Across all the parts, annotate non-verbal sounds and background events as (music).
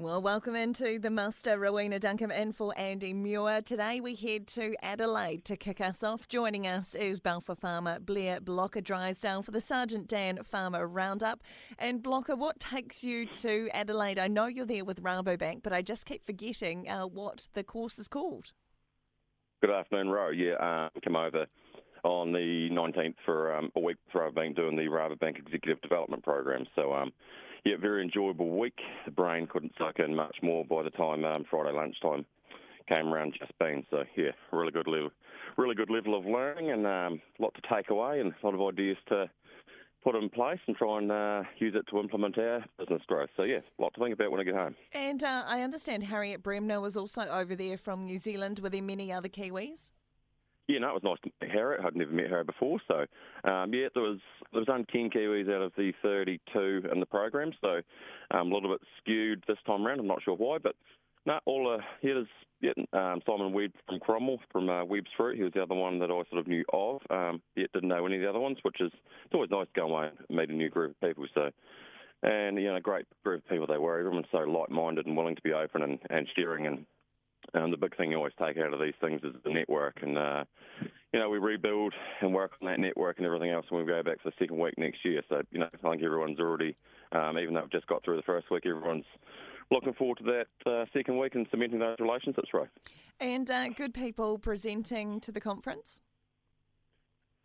Well, welcome into the muster, Rowena Duncum in for Andy Muir. Today we head to Adelaide to kick us off. Joining us is Balfour farmer Blair Blocka Drysdale for the Sergeant Dan Farmer Roundup. And Blocka, what takes you to Adelaide? I know you're there with Rabobank, but I just keep forgetting uh, what the course is called. Good afternoon, Row. Yeah, um, come over on the 19th for um, a week for Rabobank doing the Rabobank Executive Development Program. So, um, yeah, very enjoyable week. The brain couldn't suck in much more by the time um, Friday lunchtime came around just been. So yeah, really good level, really good level of learning and um, a lot to take away and a lot of ideas to put in place and try and uh, use it to implement our business growth. So yeah, a lot to think about when I get home. And uh, I understand Harriet Bremner was also over there from New Zealand. Were there many other Kiwis? Yeah, no, it was nice to meet Harriet. I'd never met her before, so um, yeah, there was there was only ten Kiwis out of the thirty-two in the program, so um, a little bit skewed this time around. I'm not sure why, but no, all uh, yeah, there's yeah, um, Simon Webb from Cromwell from uh, Webb's Fruit. He was the other one that I sort of knew of. Um, yet didn't know any of the other ones, which is it's always nice to go away and meet a new group of people. So. And you know, great group of people they were. Everyone's so light-minded and willing to be open and, and sharing and um, the big thing you always take out of these things is the network, and uh, you know we rebuild and work on that network and everything else when we go back for the second week next year. So you know I think everyone's already, um, even though we've just got through the first week, everyone's looking forward to that uh, second week and cementing those relationships, right? And uh, good people presenting to the conference.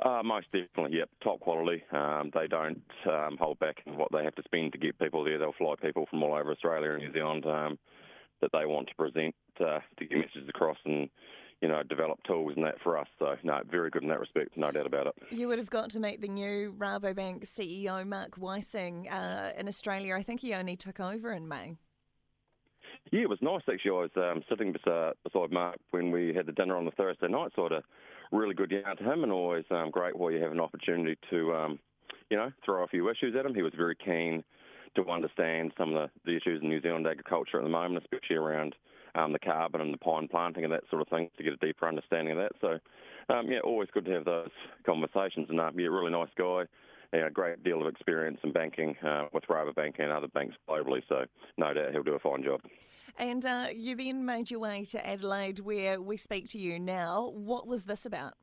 Uh, most definitely, yep. Top quality. Um, they don't um, hold back in what they have to spend to get people there. They'll fly people from all over Australia and New Zealand um, that they want to present uh, to get messages across and you know develop tools and that for us. So no, very good in that respect, no doubt about it. You would have got to meet the new Rabobank CEO Mark Weissing uh, in Australia. I think he only took over in May. Yeah, it was nice actually. I was um, sitting beside, beside Mark when we had the dinner on the Thursday night, so I had a really good yarn to him, and always um, great while you have an opportunity to, um, you know, throw a few issues at him. He was very keen to understand some of the, the issues in New Zealand agriculture at the moment, especially around um, the carbon and the pine planting and that sort of thing to get a deeper understanding of that. So, um, yeah, always good to have those conversations. And uh, yeah, really nice guy. Yeah, a great deal of experience in banking uh, with Rabobank and other banks globally. So, no doubt he'll do a fine job. And uh, you then made your way to Adelaide, where we speak to you now. What was this about?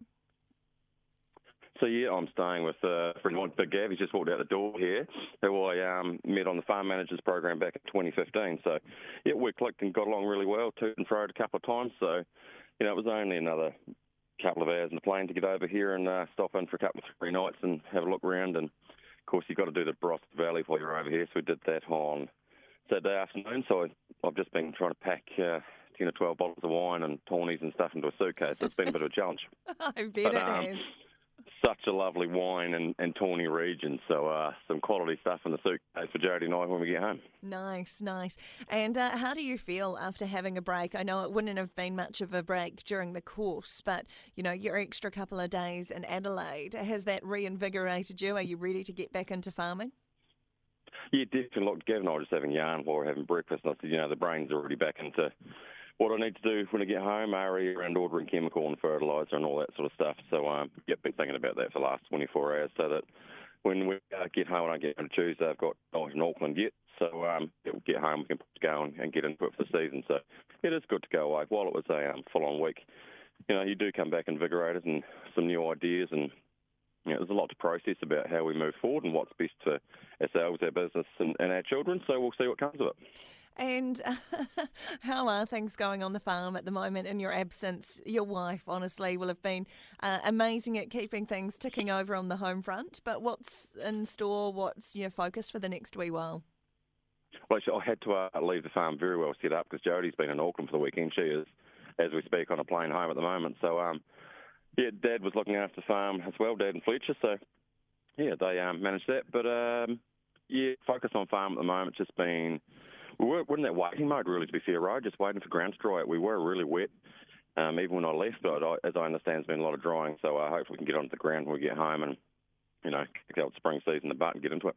So yeah, I'm staying with uh, a friend of Big Gav. He's just walked out the door here, who I um, met on the Farm Managers program back in 2015. So yeah, we clicked and got along really well. To and fro a couple of times. So you know, it was only another couple of hours in the plane to get over here and uh, stop in for a couple of three nights and have a look around. And of course, you've got to do the Barossa Valley while you're over here. So we did that on Saturday afternoon. So I, have just been trying to pack. Uh, 10 or 12 bottles of wine and tawnies and stuff into a suitcase. So it's been a bit of a challenge. (laughs) I bet but, um, it is such a lovely wine and, and tawny region. So uh, some quality stuff in the suitcase for Jody and I when we get home. Nice, nice. And uh, how do you feel after having a break? I know it wouldn't have been much of a break during the course, but you know your extra couple of days in Adelaide has that reinvigorated you? Are you ready to get back into farming? Yeah, definitely. Look, Gavin and I were just having yarn while we are having breakfast, and I said, you know, the brain's already back into what I need to do when I get home, RE around ordering chemical and fertiliser and all that sort of stuff. So, um, yeah, been thinking about that for the last 24 hours so that when we uh, get home, when I get on Tuesday, I've got not in Auckland yet. So, um, yeah, we'll get home, we can go and, and get into it for the season. So, it is good to go away. While it was a um, full on week, you know, you do come back invigorated and some new ideas and you know, there's a lot to process about how we move forward and what's best for ourselves, our business, and, and our children. So we'll see what comes of it. And uh, (laughs) how are things going on the farm at the moment in your absence? Your wife, honestly, will have been uh, amazing at keeping things ticking (laughs) over on the home front. But what's in store? What's your focus for the next wee while? Well, I had to uh, leave the farm very well set up because Jodie's been in Auckland for the weekend. She is, as we speak, on a plane home at the moment. So, um, yeah, Dad was looking after the farm as well, Dad and Fletcher. So, yeah, they um, managed that. But um, yeah, focus on farm at the moment. Just been we we're that waiting mode, really, to be fair, right? Just waiting for ground to dry out. We were really wet, um, even when I left, but I, as I understand, there's been a lot of drying, so uh, hopefully we can get onto the ground when we get home and, you know, kick out spring season the butt and get into it.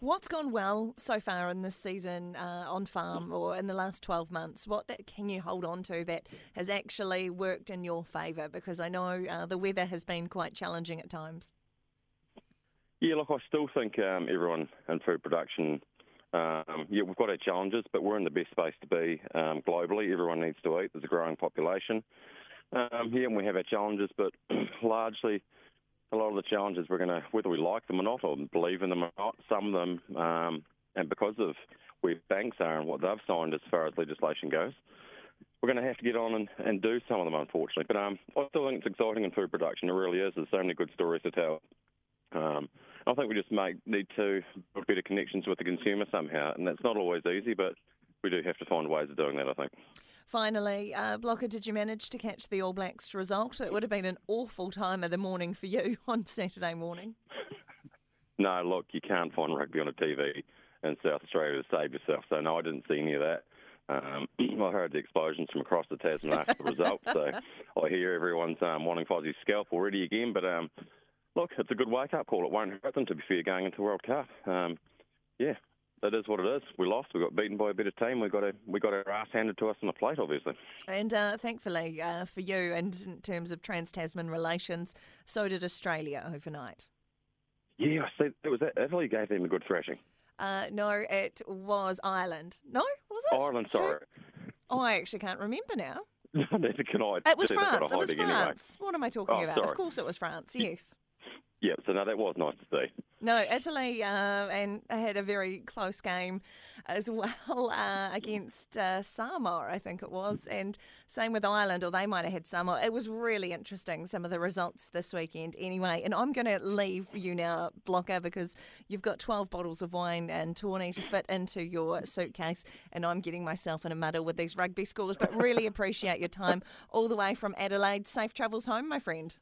What's gone well so far in this season uh, on farm or in the last 12 months? What can you hold on to that has actually worked in your favour? Because I know uh, the weather has been quite challenging at times. Yeah, look, I still think um, everyone in food production Um, yeah, we've got our challenges, but we're in the best space to be um, globally. Everyone needs to eat. There's a growing population. Um, yeah, and we have our challenges, but (clears throat) largely a lot of the challenges we're going to, whether we like them or not, or believe in them or not, some of them, um, and because of where banks are and what they've signed as far as legislation goes, we're going to have to get on and, and do some of them, unfortunately. But um, I still think it's exciting in food production. It really is. There's so many good stories to tell. Um, I think we just make, need to build better connections with the consumer somehow, and that's not always easy, but we do have to find ways of doing that, I think. Finally, uh, Blocka, did you manage to catch the All Blacks result? It would have been an awful time of the morning for you (laughs) on Saturday morning. (laughs) no, look, you can't find rugby on a TV in South Australia to save yourself. So, no, I didn't see any of that. Um, (clears throat) I heard the explosions from across the Tasman after the result, (laughs) so I hear everyone's um, wanting Fozzie's scalp already again. But um, look, it's a good wake up call. It won't hurt them, to be fair, going into World Cup. Um, yeah, that is what it is. We lost. We got beaten by a better team. We got a, we got our ass handed to us on the plate, obviously. And uh, thankfully uh, for you, and in terms of Trans Tasman relations, so did Australia overnight. Yeah, I see. It was that Italy gave them a good thrashing. Uh, no, it was Ireland. No, was it? Ireland, sorry. Oh, I actually can't remember now. (laughs) Neither can I. It was France. It was France. Anyway. What am I talking oh, about? Sorry. Of course, it was France. Yes. Yeah, so no, that was nice to see. No, Italy uh, and had a very close game as (laughs) well uh, against uh, Samoa, I think it was, and same with Ireland, or they might have had Samoa. It was really interesting, some of the results this weekend anyway. And I'm going to leave you now, Blocka, because you've got 12 bottles of wine and tawny to fit into your suitcase, and I'm getting myself in a muddle with these rugby scores, but really appreciate your time all the way from Adelaide. Safe travels home, my friend.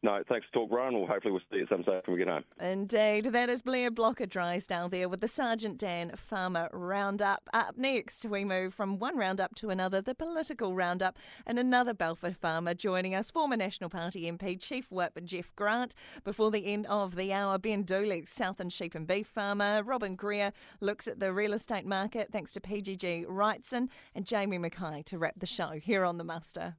No, thanks for talk, Ryan. Well, hopefully we'll see you at some stage when we get home. Indeed. That is Blair Blocka Drysdale there with the Sergeant Dan Farmer Roundup. Up next, we move from one roundup to another, the political roundup, and another Balfour farmer joining us, former National Party MP Chief Whip Jeff Grant. Before the end of the hour, Ben Dooley, Southern Sheep and Beef Farmer. Robin Greer looks at the real estate market thanks to PGG Wrightson and Jamie Mackay to wrap the show here on The Muster.